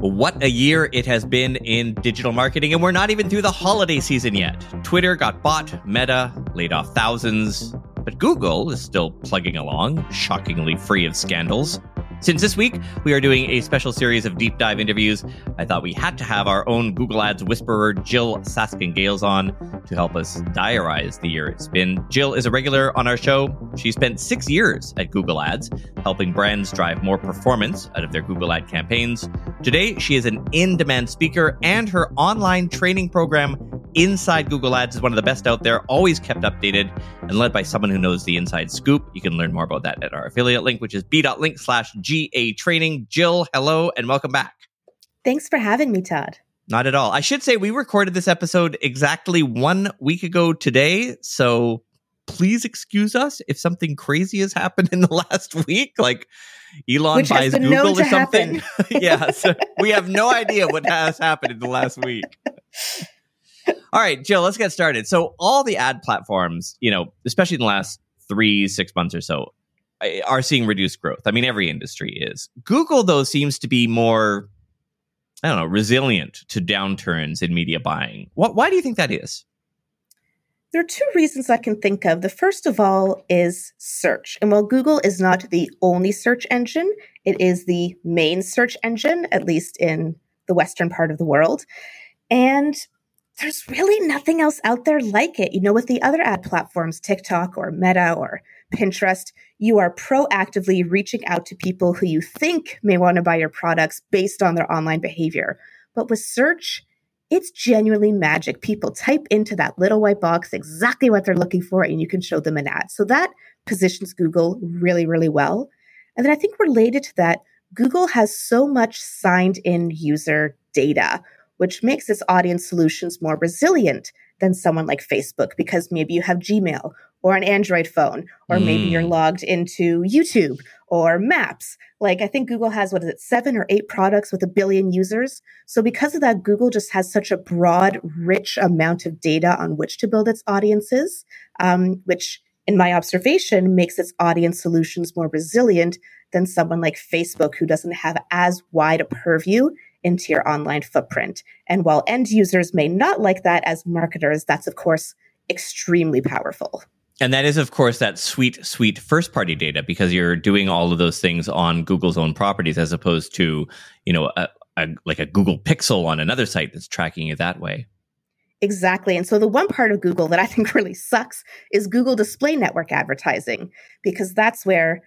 What a year it has been in digital marketing, and we're not even through the holiday season yet. Twitter got bought, Meta laid off thousands, but Google is still plugging along, shockingly free of scandals. Since this week, we are doing a special series of deep dive interviews. I thought we had to have our own Google Ads whisperer, Jyll Saskin Gales, on to help us diarize the year it's been. Jyll is a regular on our show. She spent six years at Google Ads, helping brands drive more performance out of their Google Ad campaigns. Today, she is an in demand speaker, and her online training program, Inside Google Ads, is one of the best out there, always kept updated and led by someone who knows the inside scoop. You can learn more about that at our affiliate link, which is b.link slash GA training. Jyll, hello and welcome back. Thanks for having me, Todd. Not at all. I should say we recorded this episode exactly one week ago today. So please excuse us if something crazy has happened in the last week, like Elon Which buys Google or something. yeah. So we have no idea what has happened in the last week. All right, Jyll, let's get started. So all the ad platforms, you know, especially in the last three, six months or so, are seeing reduced growth. I mean, every industry is. Google, though, seems to be more, I don't know, resilient to downturns in media buying. What, why do you think that is? There are two reasons I can think of. The first of all is search. And while Google is not the only search engine, it is the main search engine, at least in the Western part of the world. And there's really nothing else out there like it. You know, with the other ad platforms, TikTok or Meta or Pinterest, you are proactively reaching out to people who you think may want to buy your products based on their online behavior. But with search, it's genuinely magic. People type into that little white box exactly what they're looking for, and you can show them an ad. So that positions Google really, really well. And then I think related to that, Google has so much signed in user data, which makes its audience solutions more resilient than someone like Facebook because maybe you have Gmail or an Android phone, or mm. maybe you're hmm. logged into YouTube or Maps. Like I think Google has, what is it, seven or eight products with a billion users. So because of that, Google just has such a broad, rich amount of data on which to build its audiences, um, which in my observation makes its audience solutions more resilient than someone like Facebook who doesn't have as wide a purview into your online footprint. And while end users may not like that as marketers, that's of course extremely powerful. And that is, of course, that sweet, sweet first party data because you're doing all of those things on Google's own properties as opposed to, you know, a, a, like a Google Pixel on another site that's tracking you that way. Exactly. And so the one part of Google that I think really sucks is Google Display Network advertising, because that's where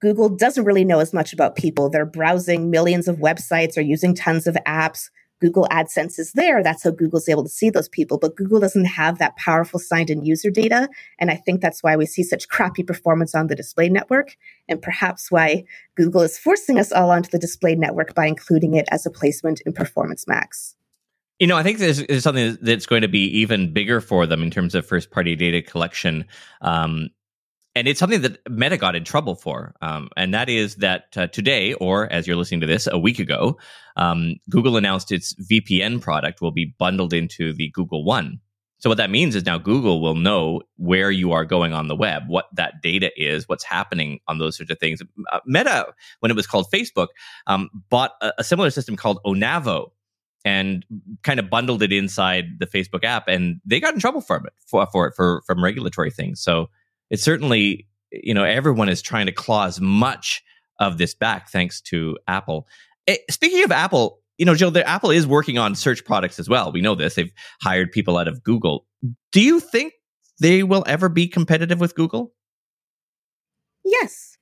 Google doesn't really know as much about people. They're browsing millions of websites or using tons of apps. Google AdSense is there. That's how Google's able to see those people. But Google doesn't have that powerful signed in user data. And I think that's why we see such crappy performance on the display network. And perhaps why Google is forcing us all onto the display network by including it as a placement in Performance Max. You know, I think there's, something that's going to be even bigger for them in terms of first party data collection. Um, and it's something that Meta got in trouble for, um, and that is that uh, today, or as you're listening to this, a week ago, um, Google announced its VPN product will be bundled into the Google One. So what that means is now Google will know where you are going on the web, what that data is, what's happening on those sorts of things. Uh, Meta, when it was called Facebook, um, bought a, a similar system called Onavo, and kind of bundled it inside the Facebook app, and they got in trouble for it for, for it for from regulatory things. So it's certainly you know everyone is trying to claw as much of this back thanks to Apple. Eh, speaking of Apple, you know, Jyll, the, Apple is working on search products as well. We know this. They've hired people out of Google. Do you think they will ever be competitive with Google? Yes,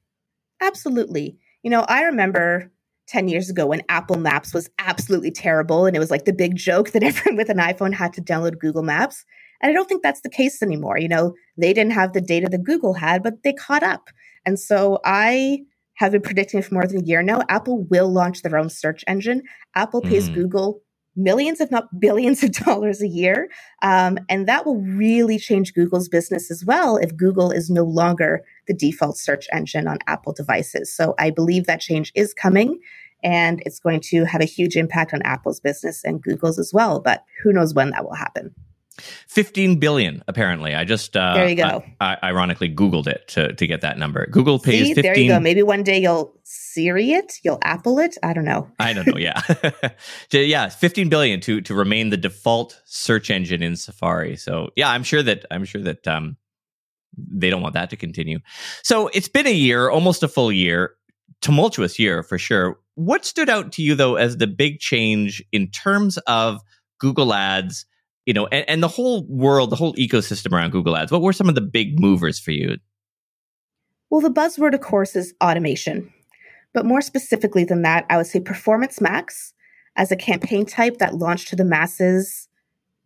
absolutely. You know, I remember 10 years ago when Apple Maps was absolutely terrible and it was like the big joke that everyone with an iPhone had to download Google Maps. And I don't think that's the case anymore. You know, they didn't have the data that Google had, but they caught up. And so I have been predicting for more than a year now. Apple will launch their own search engine. Apple pays mm. Google millions, if not billions of dollars a year. Um, and that will really change Google's business as well if Google is no longer the default search engine on Apple devices. So I believe that change is coming and it's going to have a huge impact on Apple's business and Google's as well. But who knows when that will happen. 15 billion apparently. I just uh, there you go. I, I, ironically googled it to, to get that number. Google pays See, 15 there you go. maybe one day you'll siri it? You'll apple it? I don't know. I don't know yeah. Yeah 15 billion to to remain the default search engine in safari. So yeah i'm sure that i'm sure that um they don't want that to continue. So it's been a year almost a full year tumultuous year for sure. What stood out to you though as the big change in terms of google ads you know, and, and the whole world, the whole ecosystem around Google Ads? What were some of the big movers for you? Well, the buzzword, of course, is automation. But more specifically than that, I would say Performance Max as a campaign type that launched to the masses,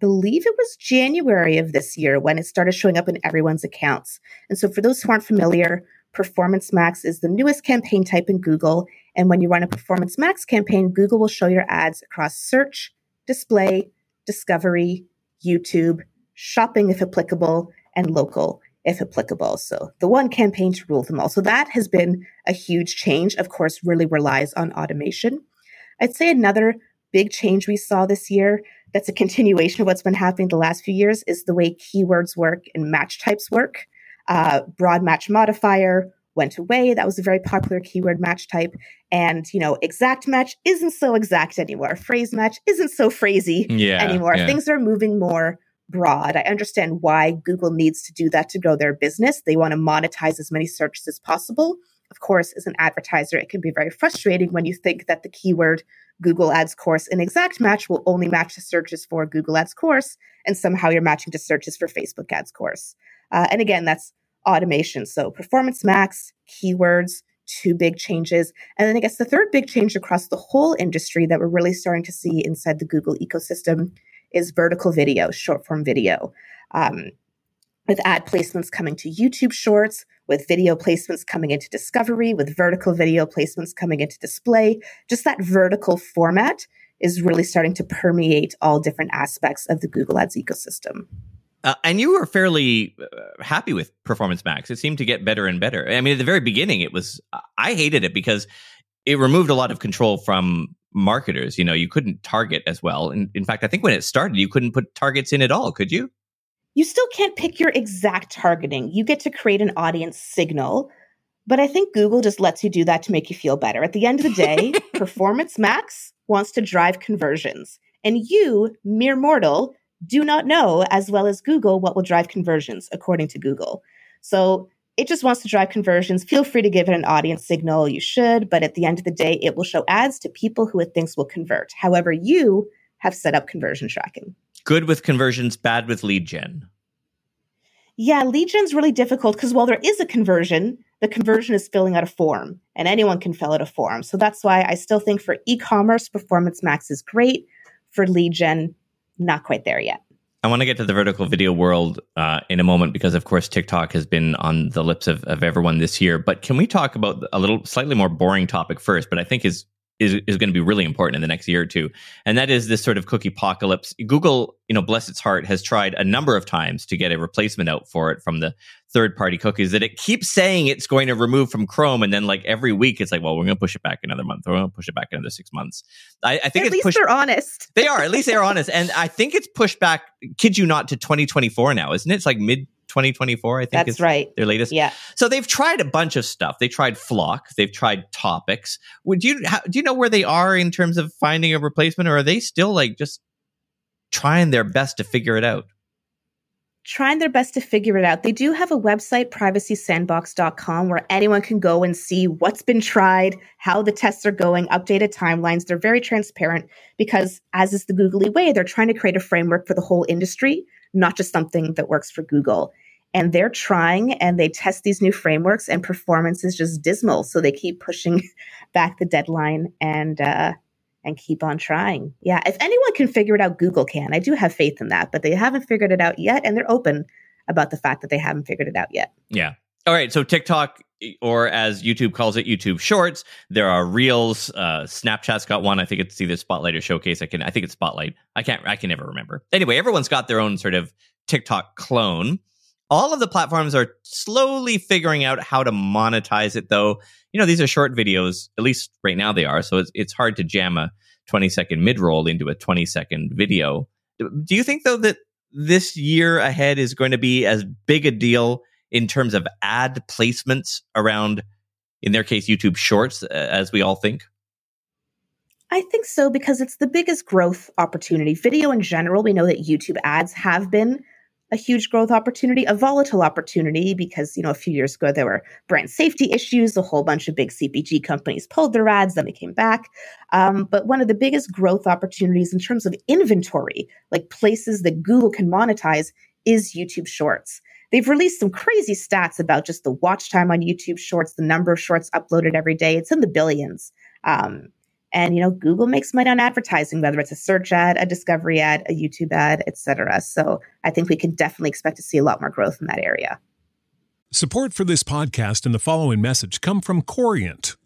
believe it was January of this year when it started showing up in everyone's accounts. And so for those who aren't familiar, Performance Max is the newest campaign type in Google. And when you run a Performance Max campaign, Google will show your ads across search, display, discovery, YouTube, shopping if applicable, and local if applicable. So the one campaign to rule them all. So that has been a huge change. Of course, really relies on automation. I'd say another big change we saw this year that's a continuation of what's been happening the last few years is the way keywords work and match types work. Uh, broad match modifier went away. That was a very popular keyword match type. And, you know, exact match isn't so exact anymore. Phrase match isn't so phrasey yeah, anymore. Yeah. Things are moving more broad. I understand why Google needs to do that to grow their business. They want to monetize as many searches as possible. Of course, as an advertiser, it can be very frustrating when you think that the keyword Google Ads course in exact match will only match the searches for Google Ads course, and somehow you're matching to searches for Facebook Ads course. Uh, and again, that's automation. So performance max, keywords, two big changes. And then I guess the third big change across the whole industry that we're really starting to see inside the Google ecosystem is vertical video, short form video. Um, with ad placements coming to YouTube Shorts, with video placements coming into Discovery, with vertical video placements coming into display, just that vertical format is really starting to permeate all different aspects of the Google Ads ecosystem. Uh, and you were fairly uh, happy with Performance Max. It seemed to get better and better. I mean, at the very beginning, it was, I hated it because it removed a lot of control from marketers. You know, you couldn't target as well. And in fact, I think when it started, you couldn't put targets in at all, could you? You still can't pick your exact targeting. You get to create an audience signal. But I think Google just lets you do that to make you feel better. At the end of the day, Performance Max wants to drive conversions. And you, mere mortal, do not know, as well as Google, what will drive conversions, according to Google. So it just wants to drive conversions. Feel free to give it an audience signal. You should, but at the end of the day, it will show ads to people who it thinks will convert. However, you have set up conversion tracking. Good with conversions, bad with lead gen. Yeah, lead gen's really difficult because while there is a conversion, the conversion is filling out a form and anyone can fill out a form. So that's why I still think for e commerce, Performance Max is great. For lead gen, not quite there yet. I want to get to the vertical video world uh, in a moment because, of course, TikTok has been on the lips of, of everyone this year. But can we talk about a little slightly more boring topic first? But I think is is, is going to be really important in the next year or two. And that is this sort of cookie apocalypse. Google, you know, bless its heart, has tried a number of times to get a replacement out for it from the third party cookies that it keeps saying it's going to remove from Chrome. And then like every week it's like, well, we're going to push it back another month. We're going to push it back another six months. I, I think at least pushed, they're honest. They are. At least they're honest. And I think it's pushed back, kid you not, to 2024 now, isn't it? It's like mid 2024, I think. That's right. Their latest. Yeah. So they've tried a bunch of stuff. They tried FLoC. They've tried Topics. Would you how, do you know where they are in terms of finding a replacement, or are they still like just trying their best to figure it out? Trying their best to figure it out. They do have a website, privacysandbox.com, where anyone can go and see what's been tried, how the tests are going, updated timelines. They're very transparent because, as is the Googly way, they're trying to create a framework for the whole industry, not just something that works for Google. And they're trying and they test these new frameworks and performance is just dismal. So they keep pushing back the deadline and uh, and keep on trying. Yeah if anyone can figure it out google can. I do have faith in that but they haven't figured it out yet and they're open about the fact that they haven't figured it out yet. Yeah. All right so tiktok or as youtube calls it youtube shorts there are reels uh, snapchat's got one i think it's either spotlight or showcase i can i think it's spotlight i can't i can never remember anyway everyone's got their own sort of tiktok clone all of the platforms are slowly figuring out how to monetize it, though. You know, these are short videos, at least right now they are. So it's, it's hard to jam a 20 second mid roll into a 20 second video. Do you think, though, that this year ahead is going to be as big a deal in terms of ad placements around, in their case, YouTube Shorts, as we all think? I think so because it's the biggest growth opportunity. Video in general, we know that YouTube ads have been a huge growth opportunity, a volatile opportunity because, you know, a few years ago there were brand safety issues. A whole bunch of big CPG companies pulled their ads, then they came back. Um, but one of the biggest growth opportunities in terms of inventory, like places that Google can monetize, is YouTube Shorts. They've released some crazy stats about just the watch time on YouTube Shorts, the number of shorts uploaded every day. It's in the billions. Um, and, you know, Google makes money on advertising, whether it's a search ad, a discovery ad, a YouTube ad, etc. So I think we can definitely expect to see a lot more growth in that area. Support for this podcast and the following message come from Corient.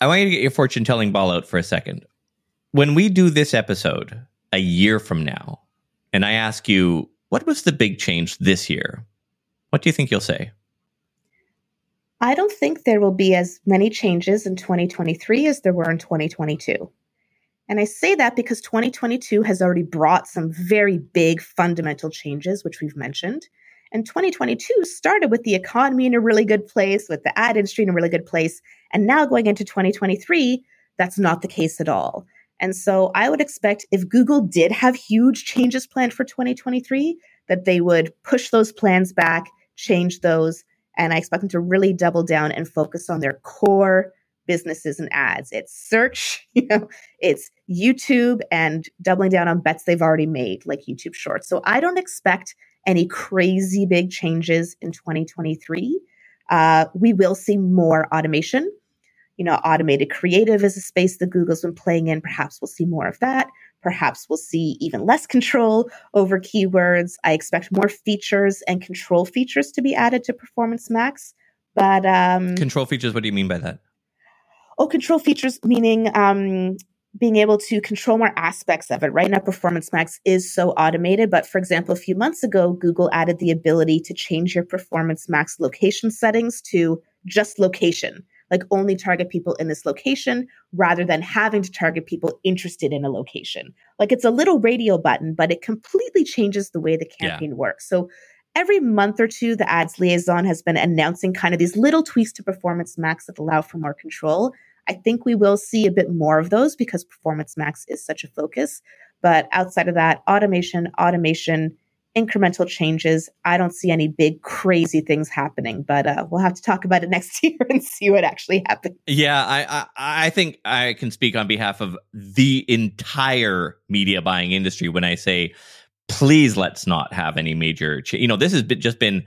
I want you to get your fortune telling ball out for a second. When we do this episode a year from now, and I ask you, what was the big change this year? What do you think you'll say? I don't think there will be as many changes in 2023 as there were in 2022. And I say that because 2022 has already brought some very big fundamental changes, which we've mentioned. And 2022 started with the economy in a really good place, with the ad industry in a really good place. And now going into 2023, that's not the case at all. And so I would expect if Google did have huge changes planned for 2023, that they would push those plans back, change those. And I expect them to really double down and focus on their core businesses and ads. It's search, you know, it's YouTube and doubling down on bets they've already made, like YouTube Shorts. So I don't expect any crazy big changes in 2023. Uh, we will see more automation. You know, automated creative is a space that Google's been playing in. Perhaps we'll see more of that. Perhaps we'll see even less control over keywords. I expect more features and control features to be added to Performance Max. But um, control features, what do you mean by that? Oh, control features meaning um, being able to control more aspects of it. Right now, Performance Max is so automated. But for example, a few months ago, Google added the ability to change your Performance Max location settings to just location like only target people in this location rather than having to target people interested in a location. Like it's a little radio button, but it completely changes the way the campaign yeah. works. So every month or two, the ads liaison has been announcing kind of these little tweaks to Performance Max that allow for more control. I think we will see a bit more of those because Performance Max is such a focus. But outside of that, automation, automation, incremental changes. I don't see any big crazy things happening, but uh, we'll have to talk about it next year and see what actually happens. Yeah, I, I, I think I can speak on behalf of the entire media buying industry when I say, please let's not have any major. You know, this has been, just been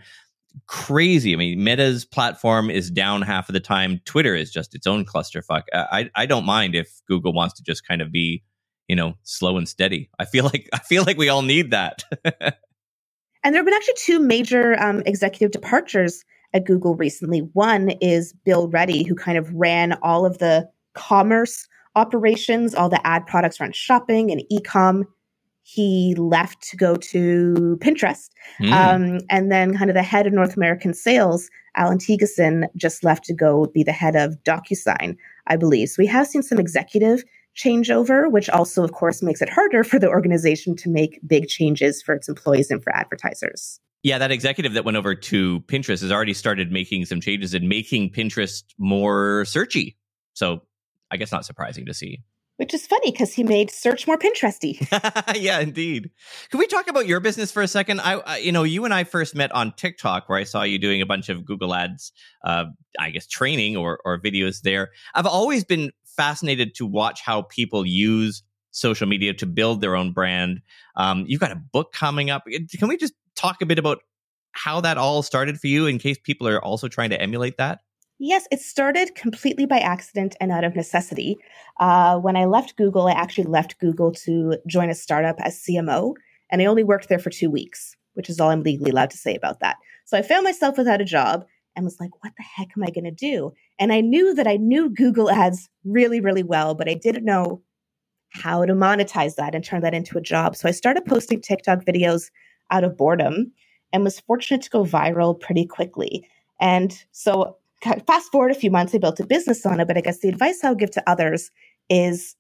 crazy. I mean, Meta's platform is down half of the time. Twitter is just its own clusterfuck. I, I don't mind if Google wants to just kind of be you know slow and steady i feel like i feel like we all need that And there have been actually two major um, executive departures at Google recently. One is Bill Ready, who kind of ran all of the commerce operations, all the ad products around shopping and e-com. He left to go to Pinterest. Mm. Um, and then, kind of the head of North American sales, Alan Thygesen, just left to go be the head of DocuSign, I believe. So we have seen some executive changeover, which also, of course, makes it harder for the organization to make big changes for its employees and for advertisers. Yeah, that executive that went over to Pinterest has already started making some changes and making Pinterest more searchy. So I guess not surprising to see which is funny because he made search more Pinteresty. yeah, indeed. Can we talk about your business for a second? I, I, you know, you and I first met on TikTok, where I saw you doing a bunch of Google Ads, uh, I guess, training or or videos there. I've always been fascinated to watch how people use social media to build their own brand. Um, you've got a book coming up. Can we just talk a bit about how that all started for you, in case people are also trying to emulate that? Yes, it started completely by accident and out of necessity. Uh, when I left Google, I actually left Google to join a startup as CMO, and I only worked there for two weeks, which is all I'm legally allowed to say about that. So I found myself without a job and was like, what the heck am I going to do? And I knew that I knew Google Ads really, really well, but I didn't know how to monetize that and turn that into a job. So I started posting TikTok videos out of boredom and was fortunate to go viral pretty quickly. And so fast forward a few months, I built a business on it. But I guess the advice I would give to others is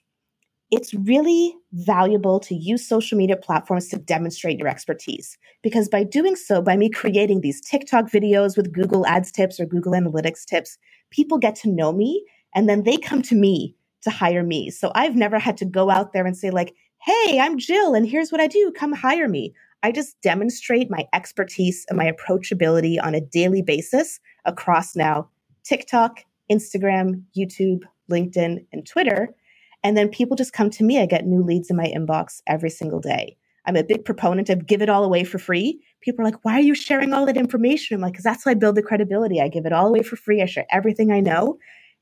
it's really valuable to use social media platforms to demonstrate your expertise. Because by doing so, by me creating these TikTok videos with Google Ads tips or Google Analytics tips, people get to know me and then they come to me to hire me. So I've never had to go out there and say, like, hey, I'm Jyll and here's what I do, come hire me. I just demonstrate my expertise and my approachability on a daily basis across now TikTok, Instagram, YouTube, LinkedIn, and Twitter. And then people just come to me. I get new leads in my inbox every single day. I'm a big proponent of give it all away for free. People are like, why are you sharing all that information? I'm like, because that's how I build the credibility. I give it all away for free. I share everything I know.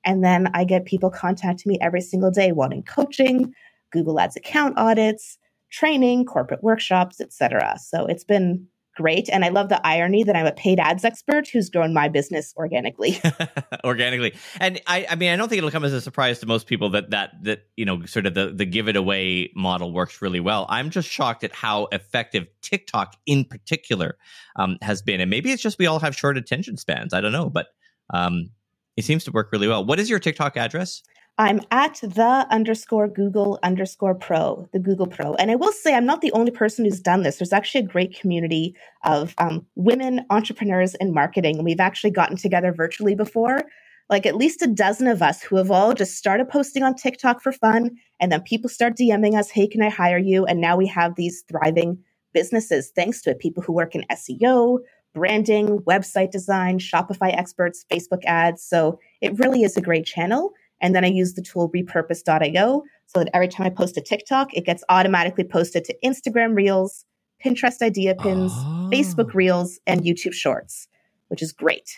And then I get people contacting me every single day wanting coaching, Google Ads account audits, training, corporate workshops, etc. So it's been great. And I love the irony that I'm a paid ads expert who's grown my business organically. organically. And I, I mean, I don't think it'll come as a surprise to most people that that that you know, sort of the the give it away model works really well. I'm just shocked at how effective TikTok in particular um, has been. And maybe it's just we all have short attention spans. I don't know, but um, it seems to work really well. What is your TikTok address? I'm at the underscore Google underscore pro, the Google Pro. And I will say, I'm not the only person who's done this. There's actually a great community of um, women entrepreneurs in marketing. And we've actually gotten together virtually before, like at least a dozen of us who have all just started posting on TikTok for fun. And then people start DMing us, hey, can I hire you? And now we have these thriving businesses thanks to it. People who work in SEO, branding, website design, Shopify experts, Facebook ads. So it really is a great channel. And then I use the tool repurpose.io so that every time I post a TikTok, it gets automatically posted to Instagram Reels, Pinterest Idea Pins, oh. Facebook Reels, and YouTube Shorts, which is great.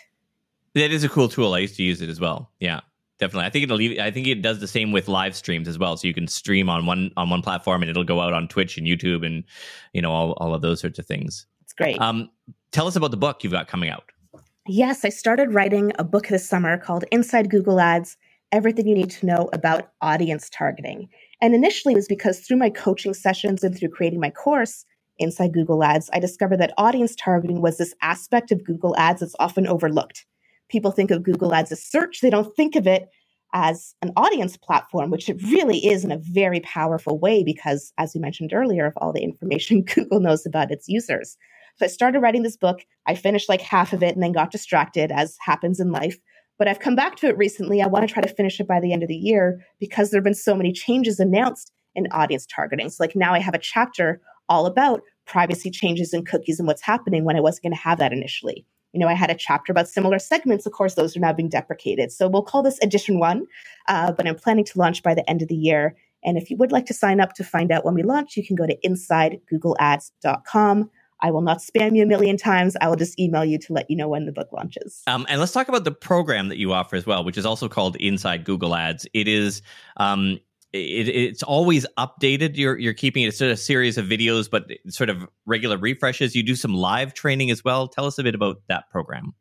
That is a cool tool. I used to use it as well. Yeah, definitely. I think it'll leave, I think it does the same with live streams as well. So you can stream on one on one platform and it'll go out on Twitch and YouTube and you know all, all of those sorts of things. It's great. Um, tell us about the book you've got coming out. Yes, I started writing a book this summer called Inside Google Ads everything you need to know about audience targeting. And initially, it was because through my coaching sessions and through creating my course inside Google Ads, I discovered that audience targeting was this aspect of Google Ads that's often overlooked. People think of Google Ads as search, they don't think of it as an audience platform, which it really is in a very powerful way because, as we mentioned earlier, of all the information Google knows about its users. So I started writing this book. I finished like half of it and then got distracted, as happens in life. But I've come back to it recently. I want to try to finish it by the end of the year because there have been so many changes announced in audience targeting. So, like now I have a chapter all about privacy changes in cookies and what's happening when I wasn't going to have that initially. You know, I had a chapter about similar segments. Of course, those are now being deprecated. So we'll call this edition one, uh, but I'm planning to launch by the end of the year. And if you would like to sign up to find out when we launch, you can go to insidegoogleads.com. I will not spam you a million times. I will just email you to let you know when the book launches. Um, and let's talk about the program that you offer as well, which is also called Inside Google Ads. It is um, it, it's always updated. You're you're keeping it sort of a series of videos, but sort of regular refreshes. You do some live training as well. Tell us a bit about that program.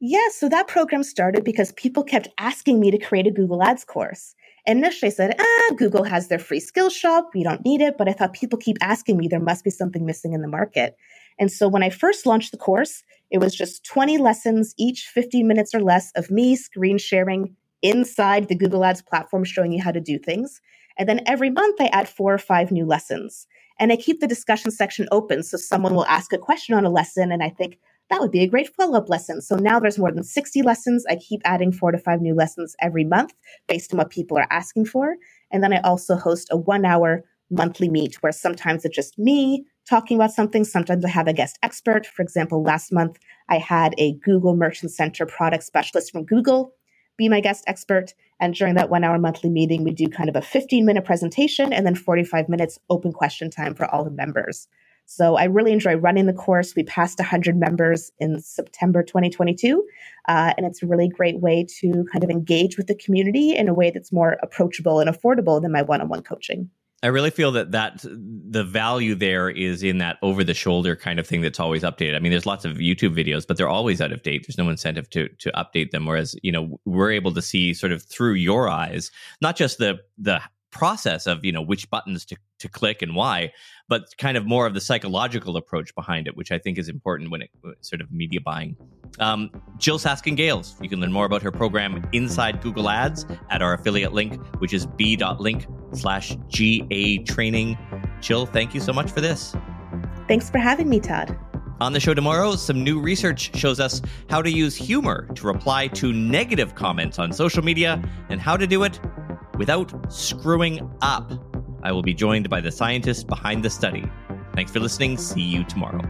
Yeah, so that program started because people kept asking me to create a Google Ads course. And initially I said, ah, Google has their free Skillshop. We don't need it. But I thought people keep asking me, there must be something missing in the market. And so when I first launched the course, it was just 20 lessons, each 15 minutes or less of me screen sharing inside the Google Ads platform, showing you how to do things. And then every month I add four or five new lessons. And I keep the discussion section open. So someone will ask a question on a lesson, and I think, that would be a great follow up lesson. So now there's more than 60 lessons. I keep adding four to five new lessons every month based on what people are asking for. And then I also host a one hour monthly meet where sometimes it's just me talking about something. Sometimes I have a guest expert. For example, last month I had a Google Merchant Center product specialist from Google be my guest expert. And during that one hour monthly meeting, we do kind of a 15 minute presentation and then 45 minutes open question time for all the members. So I really enjoy running the course. We passed 100 members in September 2022. Uh, and it's a really great way to kind of engage with the community in a way that's more approachable and affordable than my one on one coaching. I really feel that that the value there is in that over the shoulder kind of thing that's always updated. I mean, there's lots of YouTube videos, but they're always out of date. There's no incentive to to update them. Whereas, you know, we're able to see sort of through your eyes, not just the the process of you know which buttons to, to click and why but kind of more of the psychological approach behind it which i think is important when it sort of media buying. Um, Jyll Saskin Gales. You can learn more about her program inside google ads at our affiliate link which is b.link slash ga training. Jyll thank you so much for this. Thanks for having me todd. On the show tomorrow, some new research shows us how to use humor to reply to negative comments on social media and how to do it without screwing up. I will be joined by the scientists behind the study. Thanks for listening. See you tomorrow.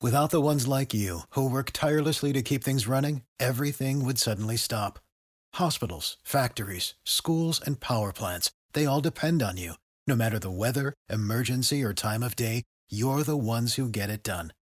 Without the ones like you, who work tirelessly to keep things running, everything would suddenly stop. Hospitals, factories, schools, and power plants, they all depend on you. No matter the weather, emergency, or time of day, you're the ones who get it done.